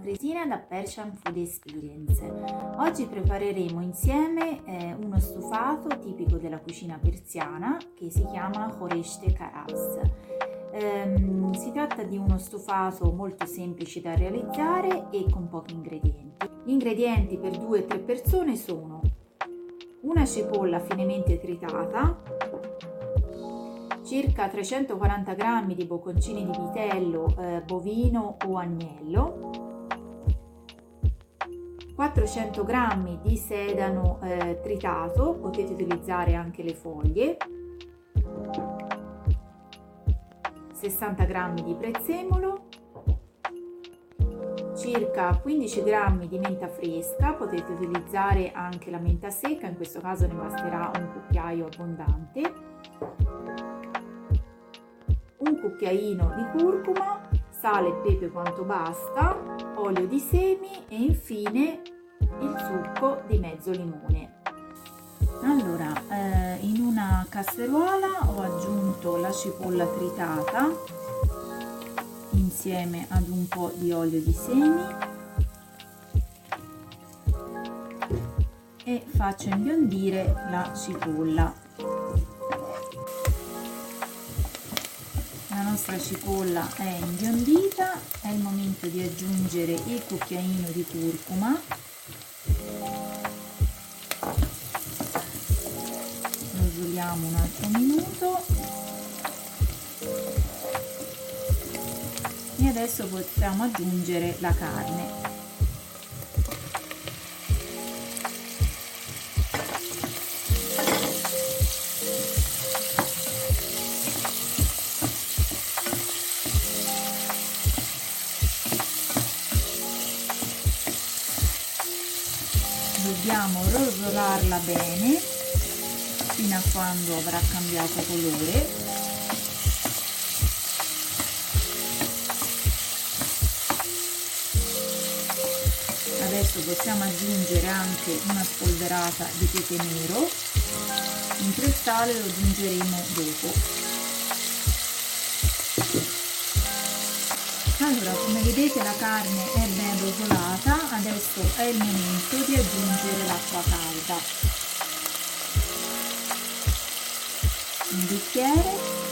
Cristina da Persian Food Experience. Oggi prepareremo insieme eh, uno stufato tipico della cucina persiana che si chiama Horeshte Karas. Um, si tratta di uno stufato molto semplice da realizzare e con pochi ingredienti. Gli ingredienti per 2-3 persone sono una cipolla finemente tritata, circa 340 g di bocconcini di vitello eh, bovino o agnello, 400 g di sedano eh, tritato, potete utilizzare anche le foglie, 60 g di prezzemolo, circa 15 g di menta fresca, potete utilizzare anche la menta secca, in questo caso ne basterà un cucchiaio abbondante, un cucchiaino di curcuma, sale e pepe quanto basta, olio di semi e infine il succo di mezzo limone. Allora, eh, in una casseruola ho aggiunto la cipolla tritata insieme ad un po' di olio di semi e faccio imbiondire la cipolla. Nostra cipolla è imbiondita, è il momento di aggiungere il cucchiaino di curcuma. Rosoliamo un altro minuto. E adesso possiamo aggiungere la carne dobbiamo rosolarla bene fino a quando avrà cambiato colore. Adesso possiamo aggiungere anche una spolverata di pepe nero. Il sale lo aggiungeremo dopo allora come vedete la carne è ben rosolata adesso è il momento di aggiungere l'acqua calda. Un bicchiere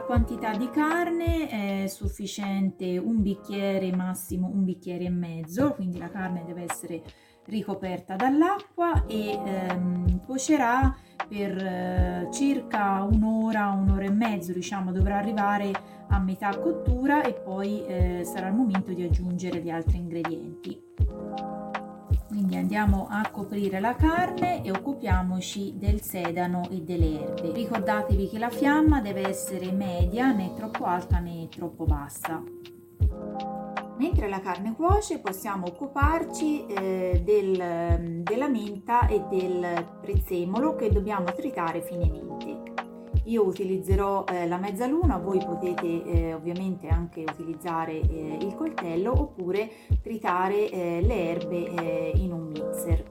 quantità di carne è sufficiente un bicchiere, massimo un bicchiere e mezzo, quindi la carne deve essere ricoperta dall'acqua e ehm, cuocerà per eh, circa un'ora, un'ora e mezzo, diciamo, dovrà arrivare a metà cottura e poi eh, sarà il momento di aggiungere gli altri ingredienti quindi andiamo a coprire la carne e occupiamoci del sedano e delle erbe. Ricordatevi che la fiamma deve essere media né troppo alta né troppo bassa. Mentre la carne cuoce possiamo occuparci eh, del, della menta e del prezzemolo che dobbiamo tritare finemente io utilizzerò eh, la mezzaluna, voi potete eh, ovviamente anche utilizzare eh, il coltello oppure tritare eh, le erbe eh, in un mixer.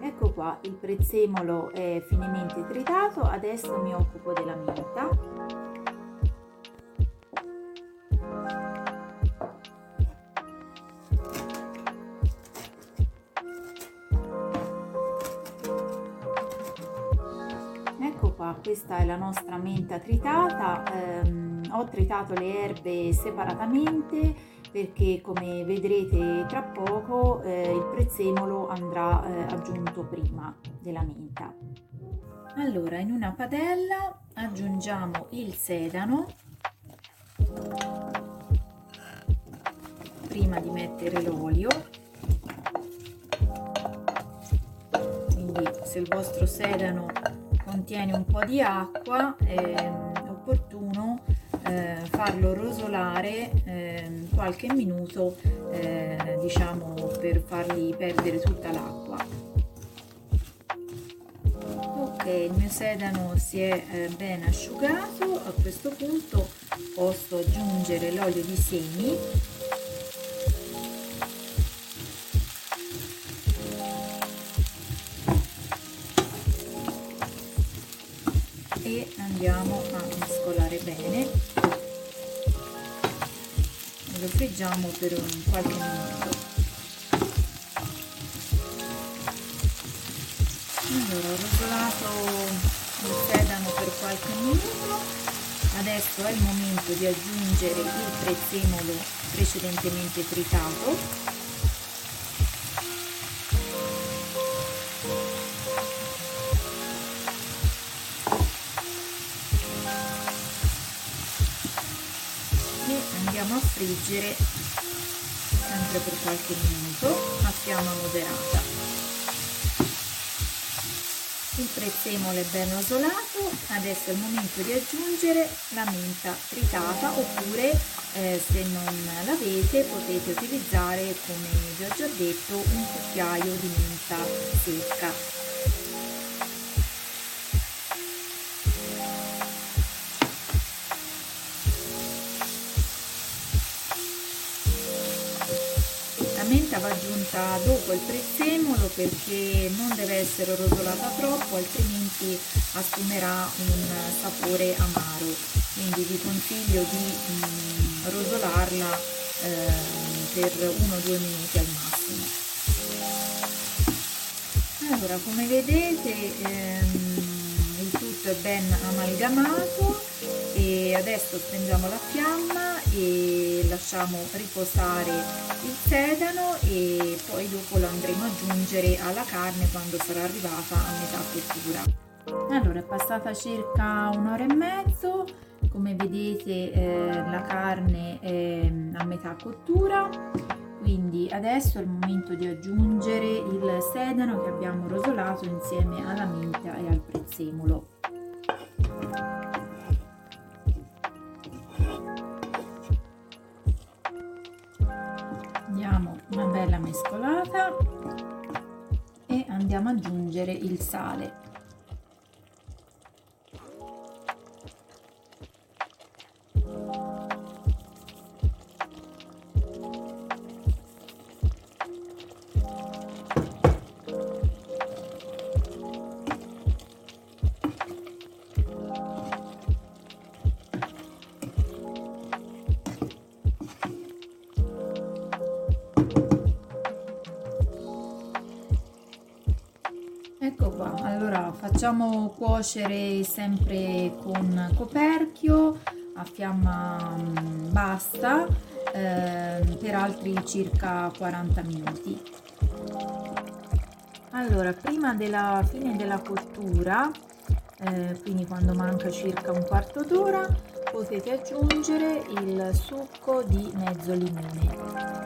Ecco qua, il prezzemolo è finemente tritato, adesso mi occupo della menta. Questa è la nostra menta tritata ehm, ho tritato le erbe separatamente perché come vedrete tra poco eh, il prezzemolo andrà eh, aggiunto prima della menta. Allora in una padella aggiungiamo il sedano prima di mettere l'olio. Quindi se il vostro sedano contiene un po' di acqua è opportuno eh, farlo rosolare eh, qualche minuto eh, diciamo per fargli perdere tutta l'acqua. Ok il mio sedano si è eh, ben asciugato. A questo punto posso aggiungere l'olio di semi e andiamo a mescolare bene. Lo friggiamo per un qualche minuto. Allora ho rosolato il sedano per qualche minuto. Adesso è il momento di aggiungere il prezzemolo precedentemente tritato friggere sempre per qualche minuto a fiamma moderata. Il prezzemolo è ben rosolato adesso è il momento di aggiungere la menta tritata oppure eh, se non l'avete potete utilizzare come vi ho già detto un cucchiaio di menta secca menta va aggiunta dopo il prezzemolo perché non deve essere rosolata troppo altrimenti assumerà un sapore amaro. Quindi vi consiglio di mm, rosolarla eh, per 1-2 minuti al massimo. Allora come vedete ehm, il tutto è ben amalgamato e adesso spengiamo la fiamma e lasciamo riposare il sedano e poi dopo lo andremo ad aggiungere alla carne quando sarà arrivata a metà cottura. Allora è passata circa un'ora e mezzo. Come vedete eh, la carne è a metà cottura. Quindi adesso è il momento di aggiungere il sedano che abbiamo rosolato insieme alla menta e al prezzemolo bella mescolata e andiamo ad aggiungere il sale facciamo cuocere sempre con coperchio a fiamma mm, bassa eh, per altri circa 40 minuti. Allora, prima della fine della cottura, eh, quindi quando manca circa un quarto d'ora, potete aggiungere il succo di mezzo limone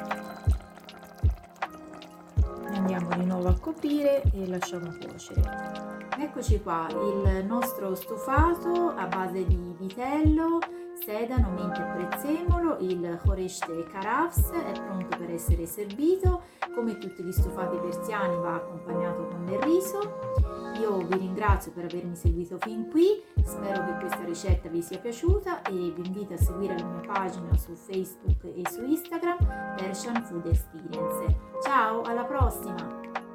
andiamo di nuovo a coprire e lasciamo cuocere. Eccoci qua il nostro stufato a base di vitello sedano, menta e prezzemolo il Horeshte Karafs è pronto per essere servito come tutti gli stufati persiani va accompagnato con del riso io vi ringrazio per avermi seguito fin qui, spero che questa ricetta vi sia piaciuta e vi invito a seguire la mia pagina su Facebook e su Instagram Persian Food Experience. Ciao, alla prossima!